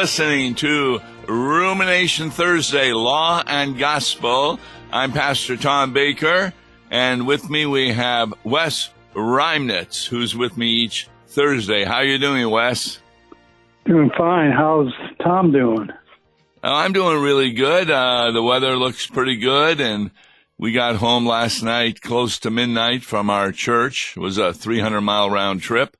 listening to Rumination Thursday, Law and Gospel. I'm Pastor Tom Baker, and with me we have Wes Reimnitz, who's with me each Thursday. How you doing, Wes? Doing fine. How's Tom doing? Uh, I'm doing really good. Uh, the weather looks pretty good, and we got home last night close to midnight from our church. It was a 300 mile round trip.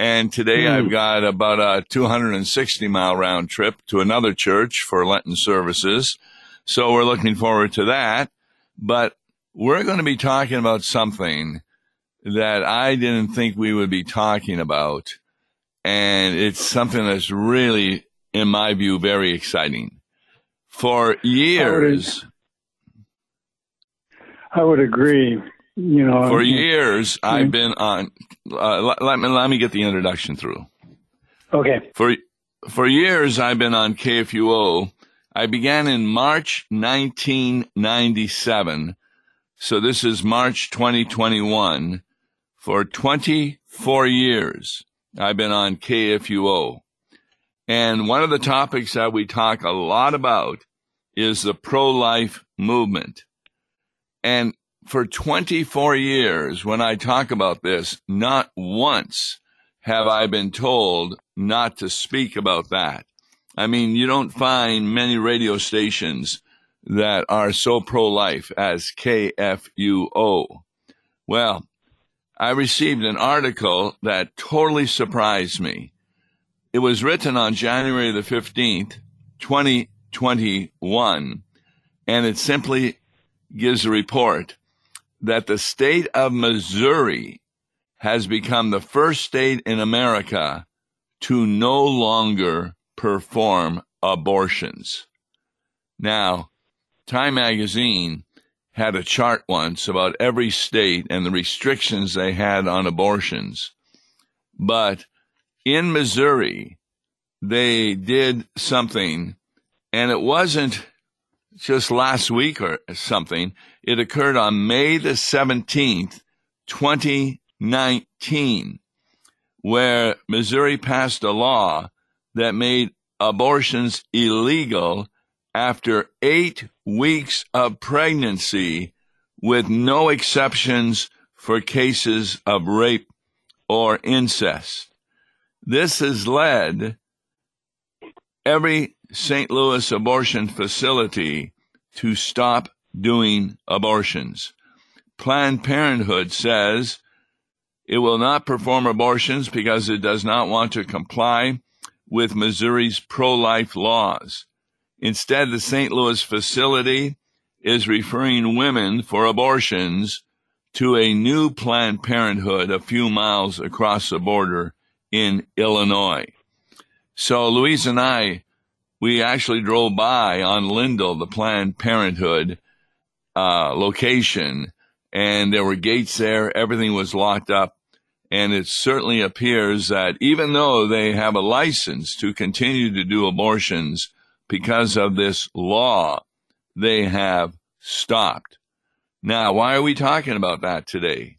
And today mm. I've got about a 260 mile round trip to another church for Lenten services. So we're looking forward to that. But we're going to be talking about something that I didn't think we would be talking about. And it's something that's really, in my view, very exciting. For years, I would agree. You know, for years I've been on. Uh, let, let, me let me get the introduction through. Okay. For for years I've been on KFUO. I began in March 1997, so this is March 2021. For 24 years I've been on KFUO, and one of the topics that we talk a lot about is the pro-life movement. And for 24 years, when I talk about this, not once have I been told not to speak about that. I mean, you don't find many radio stations that are so pro life as KFUO. Well, I received an article that totally surprised me. It was written on January the 15th, 2021, and it simply gives a report that the state of Missouri has become the first state in America to no longer perform abortions. Now, Time magazine had a chart once about every state and the restrictions they had on abortions. But in Missouri, they did something, and it wasn't just last week or something. It occurred on May the 17th, 2019, where Missouri passed a law that made abortions illegal after eight weeks of pregnancy with no exceptions for cases of rape or incest. This has led every St. Louis abortion facility to stop doing abortions. Planned Parenthood says it will not perform abortions because it does not want to comply with Missouri's pro life laws. Instead, the St. Louis facility is referring women for abortions to a new Planned Parenthood a few miles across the border in Illinois. So Louise and I we actually drove by on Lindell, the Planned Parenthood uh, location, and there were gates there. Everything was locked up. And it certainly appears that even though they have a license to continue to do abortions because of this law, they have stopped. Now, why are we talking about that today?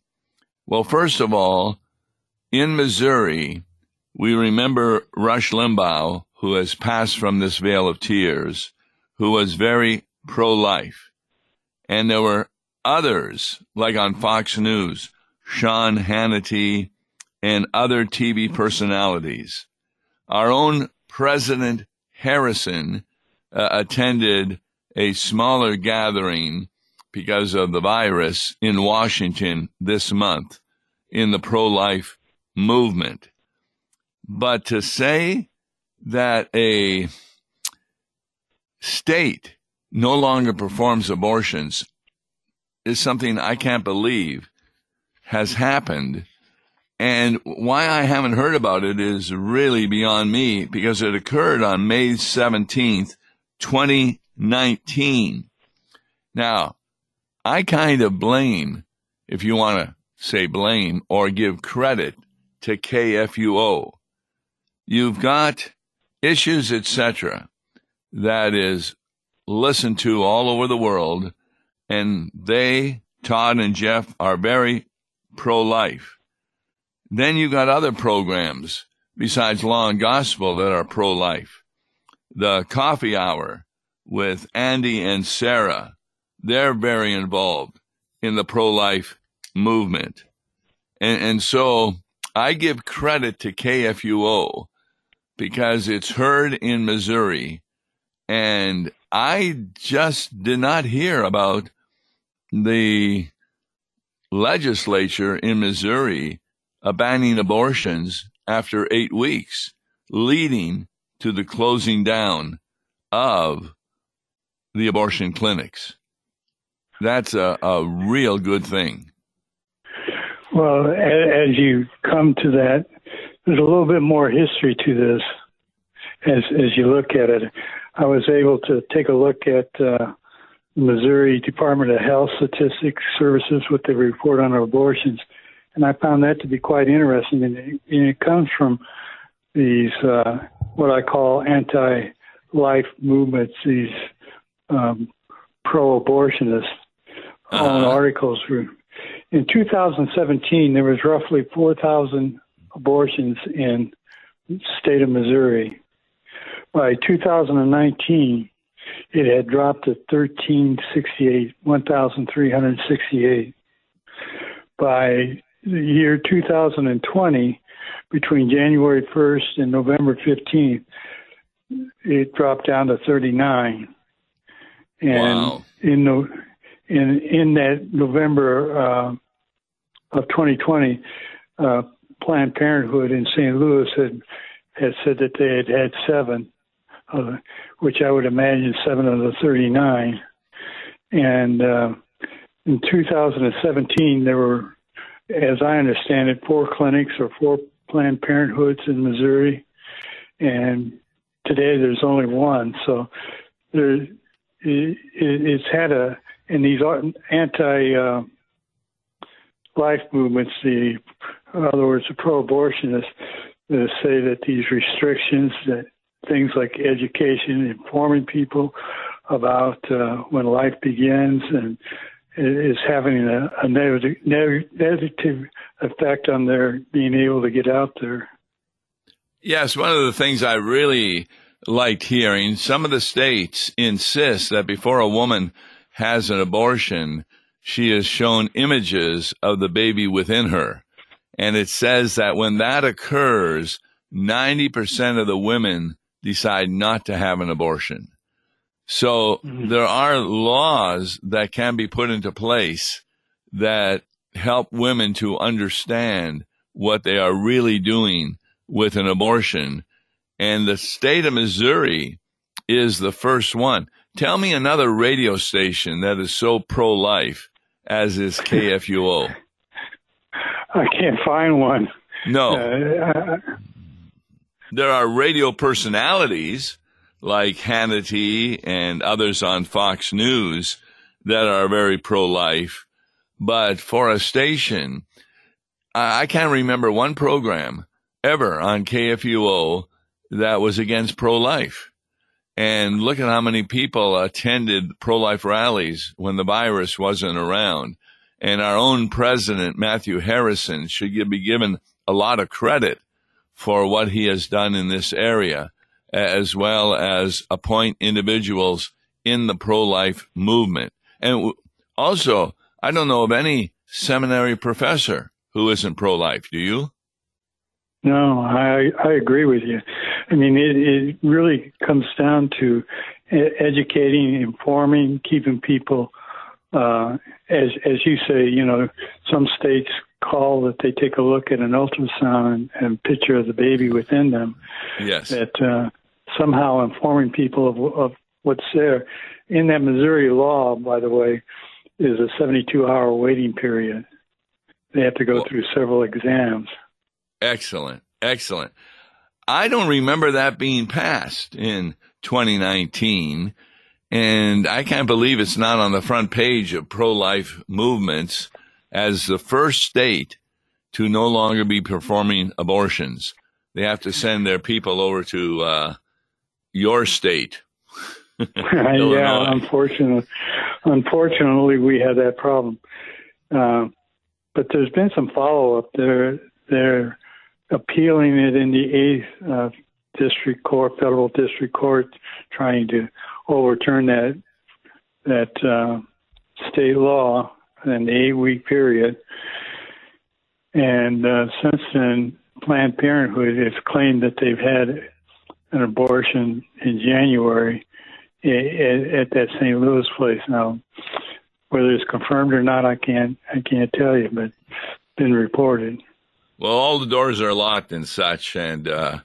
Well, first of all, in Missouri, we remember Rush Limbaugh, who has passed from this vale of tears, who was very pro life. And there were others, like on Fox News, Sean Hannity, and other TV personalities. Our own President Harrison uh, attended a smaller gathering because of the virus in Washington this month in the pro life movement. But to say that a state no longer performs abortions is something I can't believe has happened. And why I haven't heard about it is really beyond me because it occurred on May 17th, 2019. Now, I kind of blame, if you want to say blame or give credit to KFUO. You've got issues, etc., that is listened to all over the world, and they, Todd and Jeff, are very pro life. Then you got other programs besides Law and Gospel that are pro life. The coffee hour with Andy and Sarah, they're very involved in the pro life movement. And, and so I give credit to KFUO because it's heard in Missouri. And I just did not hear about the legislature in Missouri banning abortions after eight weeks, leading to the closing down of the abortion clinics. That's a, a real good thing. Well, as you come to that, there's a little bit more history to this as as you look at it. I was able to take a look at uh, Missouri Department of Health Statistics Services, with the report on abortions, and I found that to be quite interesting. And it, and it comes from these uh, what I call anti-life movements, these um, pro-abortionists. Uh-huh. All articles in 2017. There was roughly 4,000 abortions in the state of Missouri. By 2019, it had dropped to 1368, 1,368. By the year 2020, between January 1st and November 15th, it dropped down to 39. And wow. in the in in that November uh, of 2020, uh, Planned Parenthood in St. Louis had had said that they had had seven, uh, which I would imagine seven of the 39. And uh, in 2017, there were, as I understand it, four clinics or four Planned Parenthoods in Missouri, and today there's only one. So there, it, it's had a, and these anti uh, life movements, the, in other words, the pro-abortionists, uh, say that these restrictions, that things like education, informing people about uh, when life begins, and is having a, a negative, negative effect on their being able to get out there. Yes, one of the things I really liked hearing, some of the states insist that before a woman has an abortion, she is shown images of the baby within her. And it says that when that occurs, 90% of the women decide not to have an abortion. So mm-hmm. there are laws that can be put into place that help women to understand what they are really doing with an abortion. And the state of Missouri is the first one. Tell me another radio station that is so pro life as is KFUO. I can't find one. No. Uh, there are radio personalities like Hannity and others on Fox News that are very pro life. But for a station, I can't remember one program ever on KFUO that was against pro life. And look at how many people attended pro life rallies when the virus wasn't around. And our own president, Matthew Harrison, should be given a lot of credit for what he has done in this area, as well as appoint individuals in the pro life movement. And also, I don't know of any seminary professor who isn't pro life. Do you? No, I I agree with you. I mean, it, it really comes down to educating, informing, keeping people, uh, as as you say. You know, some states call that they take a look at an ultrasound and, and picture of the baby within them. Yes. That uh, somehow informing people of, of what's there. In that Missouri law, by the way, is a 72 hour waiting period. They have to go well, through several exams. Excellent. Excellent. I don't remember that being passed in 2019. And I can't believe it's not on the front page of pro life movements as the first state to no longer be performing abortions. They have to send their people over to uh, your state. yeah, unfortunately, unfortunately, we have that problem. Uh, but there's been some follow up. There, they're appealing it in the eighth uh, district court, federal district court, trying to overturn that that uh, state law in the eight week period. And uh, since then, Planned Parenthood has claimed that they've had an abortion in January at, at that St. Louis place. Now, whether it's confirmed or not, I can't I can't tell you, but it's been reported. Well, all the doors are locked and such, and uh,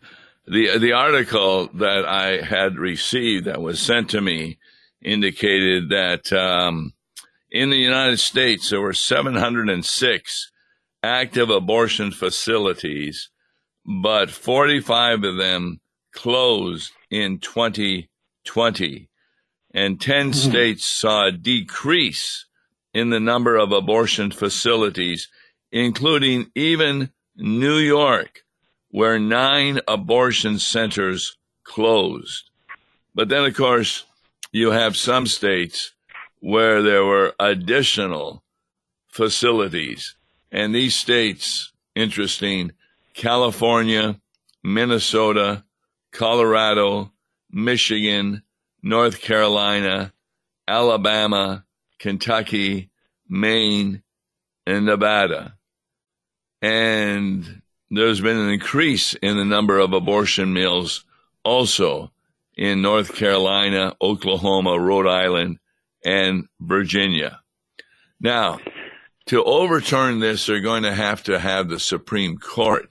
the the article that I had received that was sent to me indicated that um, in the United States there were 706 active abortion facilities, but 45 of them closed in 2020, and 10 mm-hmm. states saw a decrease in the number of abortion facilities, including even New York, where nine abortion centers closed. But then, of course, you have some states where there were additional facilities. And these states, interesting, California, Minnesota, Colorado, Michigan, North Carolina, Alabama, Kentucky, Maine, and Nevada. And there's been an increase in the number of abortion mills also in North Carolina, Oklahoma, Rhode Island, and Virginia. Now, to overturn this, they're going to have to have the Supreme Court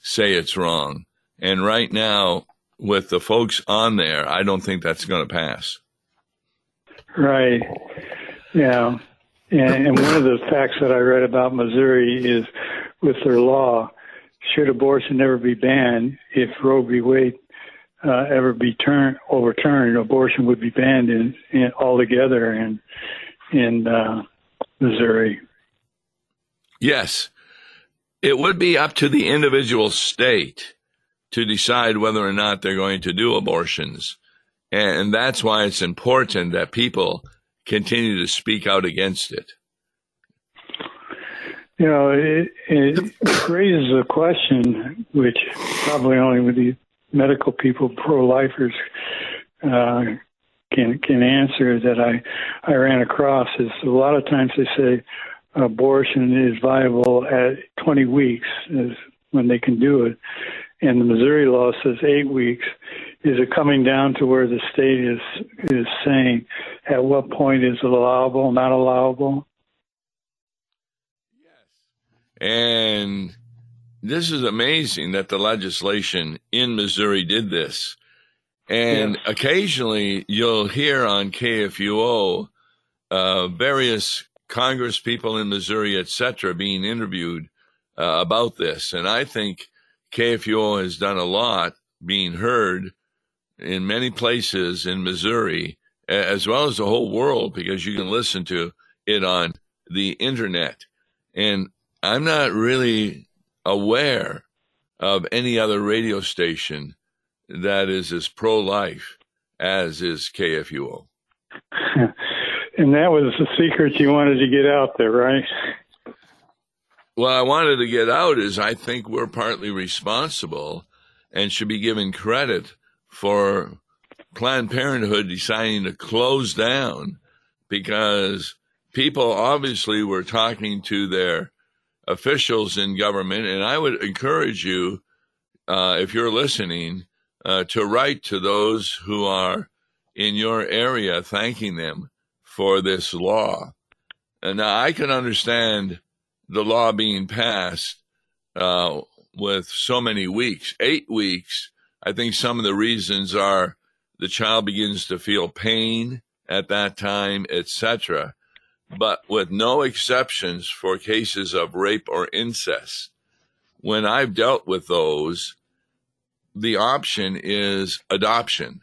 say it's wrong. And right now, with the folks on there, I don't think that's going to pass. Right. Yeah. And, and one of the facts that I read about Missouri is with their law, should abortion ever be banned, if Roe v. Wade uh, ever be turn, overturned, abortion would be banned in, in altogether in in uh, Missouri. Yes, it would be up to the individual state to decide whether or not they're going to do abortions, and that's why it's important that people continue to speak out against it. You know, it, it raises a question, which probably only with the medical people, pro-lifers, uh, can can answer that I I ran across is a lot of times they say abortion is viable at 20 weeks is when they can do it, and the Missouri law says eight weeks. Is it coming down to where the state is is saying at what point is it allowable, not allowable? And this is amazing that the legislation in Missouri did this. And yeah. occasionally you'll hear on KFUO uh, various Congress people in Missouri, etc., being interviewed uh, about this. And I think KFUO has done a lot being heard in many places in Missouri, as well as the whole world, because you can listen to it on the internet. And I'm not really aware of any other radio station that is as pro life as is KFUO. and that was the secret you wanted to get out there, right? What I wanted to get out is I think we're partly responsible and should be given credit for Planned Parenthood deciding to close down because people obviously were talking to their officials in government. And I would encourage you, uh, if you're listening, uh, to write to those who are in your area, thanking them for this law. And now I can understand the law being passed uh, with so many weeks, eight weeks. I think some of the reasons are the child begins to feel pain at that time, etc but with no exceptions for cases of rape or incest. When I've dealt with those, the option is adoption.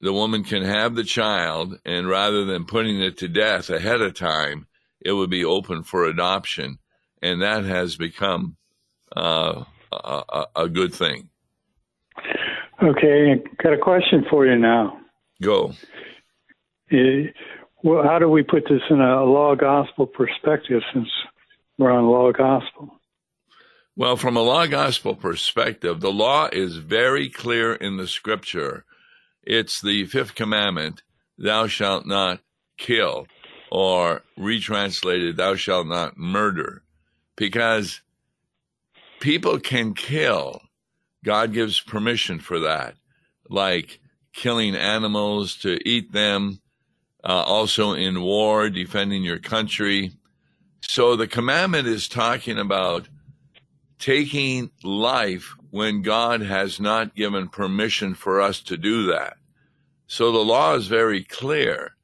The woman can have the child, and rather than putting it to death ahead of time, it would be open for adoption. And that has become uh, a, a, good thing. Okay, got a question for you now. Go. Well, how do we put this in a law gospel perspective since we're on law gospel? Well, from a law gospel perspective, the law is very clear in the scripture. It's the fifth commandment, thou shalt not kill, or retranslated, thou shalt not murder, because people can kill. God gives permission for that, like killing animals to eat them, uh, also in war, defending your country. So the commandment is talking about taking life when God has not given permission for us to do that. So the law is very clear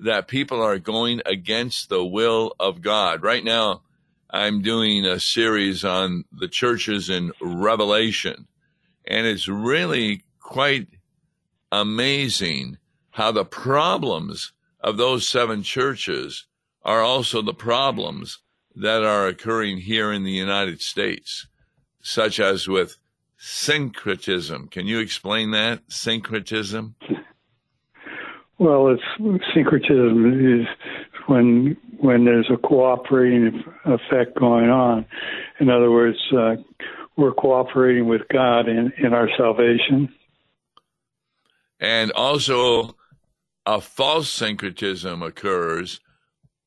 that people are going against the will of God. Right now, I'm doing a series on the churches in Revelation, and it's really quite amazing how the problems of those seven churches are also the problems that are occurring here in the United States, such as with syncretism. Can you explain that? Syncretism? Well, it's syncretism is when when there's a cooperating effect going on. In other words, uh, we're cooperating with God in, in our salvation. And also, a false syncretism occurs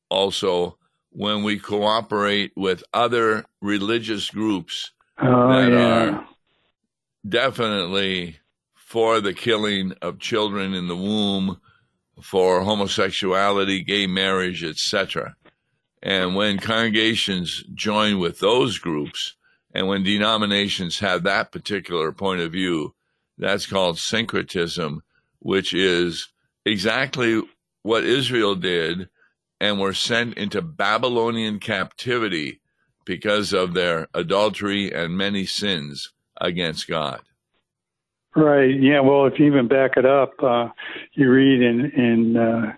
also when we cooperate with other religious groups oh, that yeah. are definitely for the killing of children in the womb, for homosexuality, gay marriage, etc. And when congregations join with those groups, and when denominations have that particular point of view, that's called syncretism, which is exactly what Israel did and were sent into Babylonian captivity because of their adultery and many sins against God. Right. Yeah. Well, if you even back it up, uh, you read in in uh,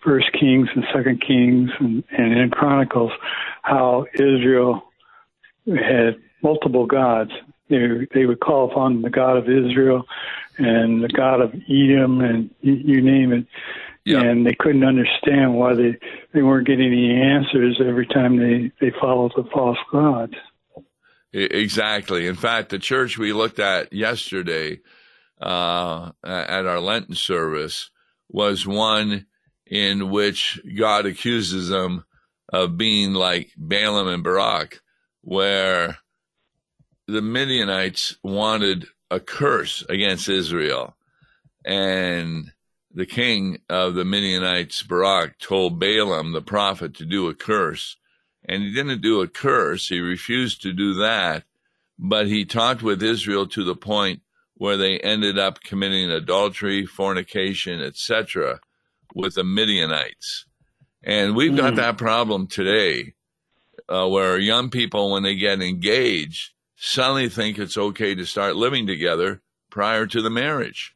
First Kings and Second Kings and, and in Chronicles how Israel had multiple gods. They they would call upon the God of Israel and the God of Edom and you, name it Yeah. and they couldn't understand why they they weren't getting any answers every time they they followed the false gods. Exactly. In fact, the church we looked at yesterday uh, at our Lenten service was one in which God accuses them of being like Balaam and Barak, where the Midianites wanted a curse against Israel. And the king of the Midianites, Barak, told Balaam, the prophet, to do a curse. And he didn't do a curse, he refused to do that, but he talked with Israel to the point where they ended up committing adultery, fornication, etc., with the Midianites. And we've got Mm. that problem today, uh, where young people, when they get engaged, suddenly think it's okay to start living together prior to the marriage.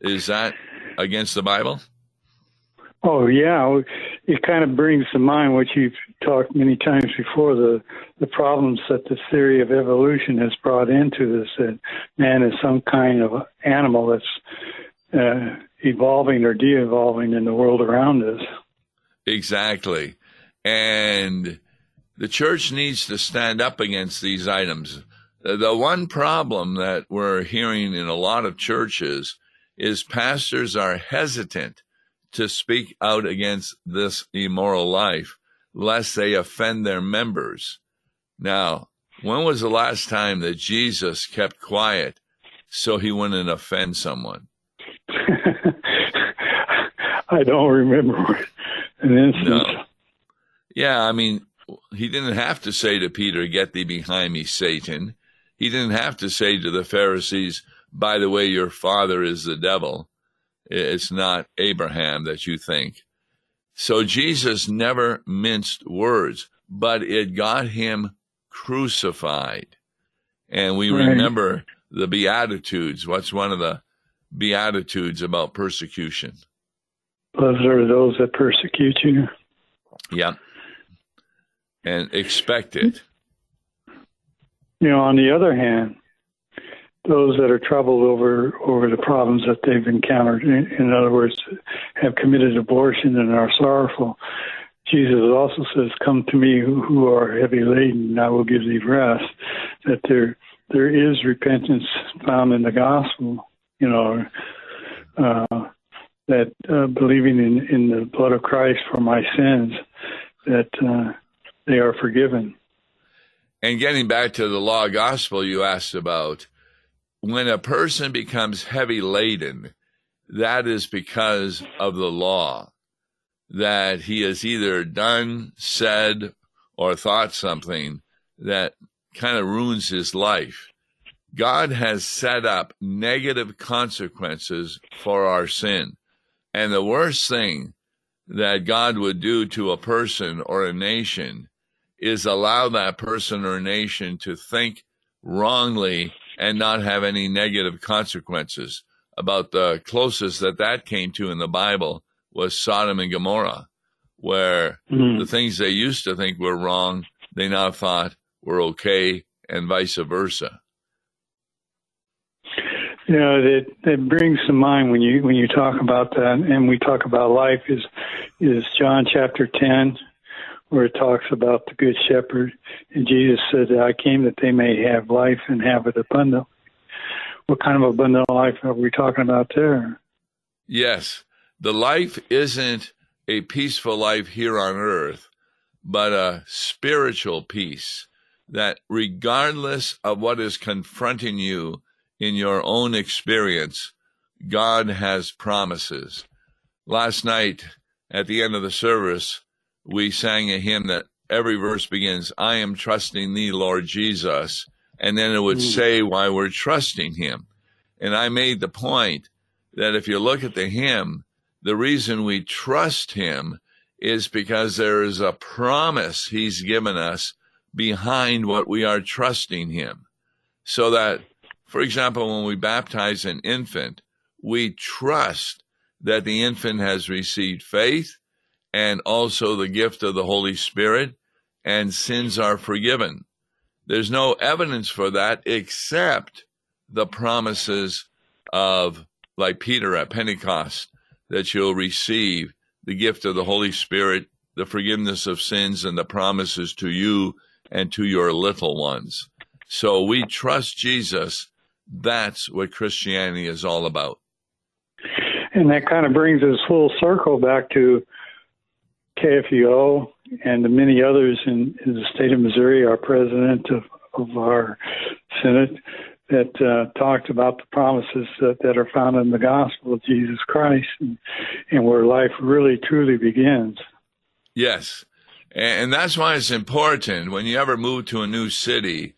Is that against the Bible? Oh yeah, it kind of brings to mind what you've talked many times before the the problems that the theory of evolution has brought into this. That man is some kind of animal that's uh, evolving or de-evolving in the world around us. Exactly. And the church needs to stand up against these items. The one problem that we're hearing in a lot of churches is pastors are hesitant to speak out against this immoral life lest they offend their members. Now, when was the last time that Jesus kept quiet so he wouldn't offend someone? I don't remember an instance. No. Yeah, I mean, he didn't have to say to Peter, Get thee behind me, Satan. He didn't have to say to the Pharisees, By the way, your father is the devil. It's not Abraham that you think. So Jesus never minced words, but it got him crucified. And we Right. remember the Beatitudes. What's one of the Beatitudes about persecution? Blessed are those that persecute you. Yeah. And expect it. You know, on the other hand, those that are troubled over over the problems that they've encountered, in, in other words, have committed abortion and are sorrowful, Jesus also says, "Come to me, who, are heavy laden, and I will give thee rest." That there there is repentance found in the gospel. You know, uh, that uh, believing in in the blood of Christ for my sins, that uh, they are forgiven. And getting back to the law gospel you asked about, when a person becomes heavy laden, that is because of the law that he has either done, said, or thought something that kind of ruins his life. God has set up negative consequences for our sin. And the worst thing that God would do to a person or a nation is allow that person or nation to think wrongly and not have any negative consequences. About the closest that that came to in the Bible was Sodom and Gomorrah, where mm-hmm. the things they used to think were wrong, they now thought were okay, and vice versa. You know, that that brings to mind when you when you talk about that, and we talk about life is is John chapter ten, where it talks about the good shepherd, and Jesus said, "I came that they may have life and have it abundantly. What kind of abundant life are we talking about there? Yes, the life isn't a peaceful life here on earth, but a spiritual peace that regardless of what is confronting you in your own experience, God has promises. Last night at the end of the service, we sang a hymn that every verse begins, I am trusting thee, Lord Jesus. And then it would mm. say why we're trusting him. And I made the point that if you look at the hymn, the reason we trust him is because there is a promise he's given us behind what we are trusting him. So that, for example, when we baptize an infant, we trust that the infant has received faith and also the gift of the Holy Spirit and sins are forgiven. There's no evidence for that except the promises of, like Peter at Pentecost, that you'll receive the gift of the Holy Spirit, the forgiveness of sins, and the promises to you and to your little ones. So we trust Jesus. That's what Christianity is all about. And that kind of brings us full circle back to KFUO and many others in, in the state of Missouri, our president of, of our Senate, that uh, talked about the promises that, that, are found in the gospel of Jesus Christ and, and, where life really truly begins. Yes. And that's why it's important when you ever move to a new city,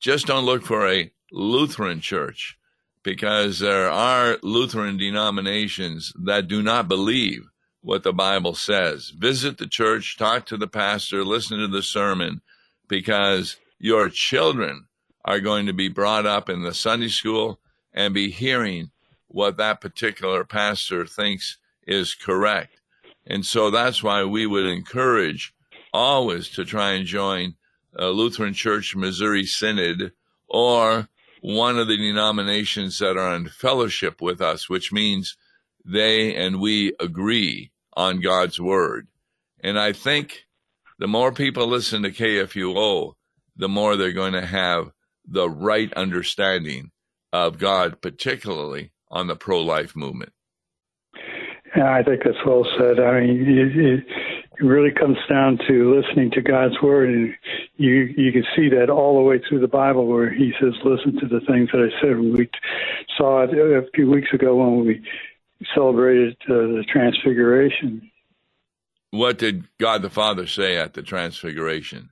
just don't look for a Lutheran church because there are Lutheran denominations that do not believe what the Bible says. Visit the church, talk to the pastor, listen to the sermon because your children are going to be brought up in the Sunday school and be hearing what that particular pastor thinks is correct. And so that's why we would encourage always to try and join a Lutheran Church Missouri Synod or one of the denominations that are in fellowship with us, which means they and we agree on God's word. And I think the more people listen to KFUO, the more they're going to have the right understanding of God, particularly on the pro life movement. Yeah, I think that's well said. I mean, it, it, really comes down to listening to God's word, and you you can see that all the way through the Bible, where He says, "Listen to the things that I said." We saw it a few weeks ago when we celebrated uh, the Transfiguration. What did God the Father say at the Transfiguration?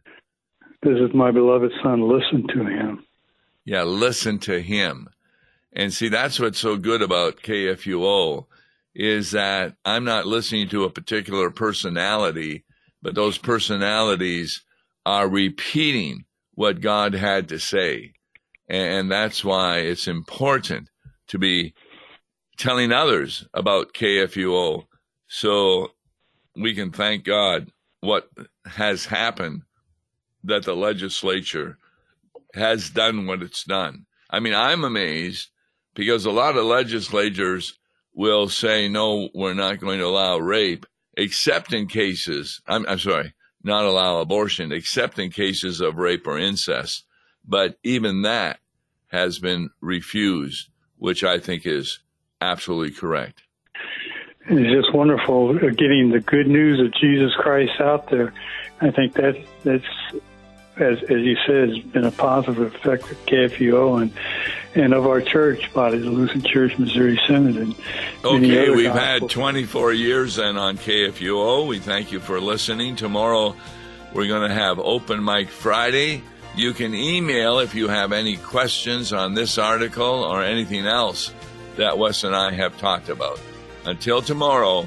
This is my beloved Son. Listen to him. Yeah, listen to him. And see, that's what's so good about KFUO is that I'm not listening to a particular personality, but those personalities are repeating what God had to say. And that's why it's important to be telling others about KFUO so we can thank God what has happened that the legislature has done what it's done. I mean, I'm amazed because a lot of legislators will say, no, we're not going to allow rape. except in cases, I'm, I'm sorry, not allow abortion, except in cases of rape or incest. But even that has been refused, which I think is absolutely correct. It's just wonderful getting the good news of Jesus Christ out there. I think that that's as as you said, has been a positive effect of KFUO and and of our church body, the Lutheran Church Missouri Synod. And okay, we've had 24 years and on KFUO. We thank you for listening. Tomorrow we're going to have open mic Friday. You can email if you have any questions on this article or anything else that Wes and I have talked about. Until tomorrow,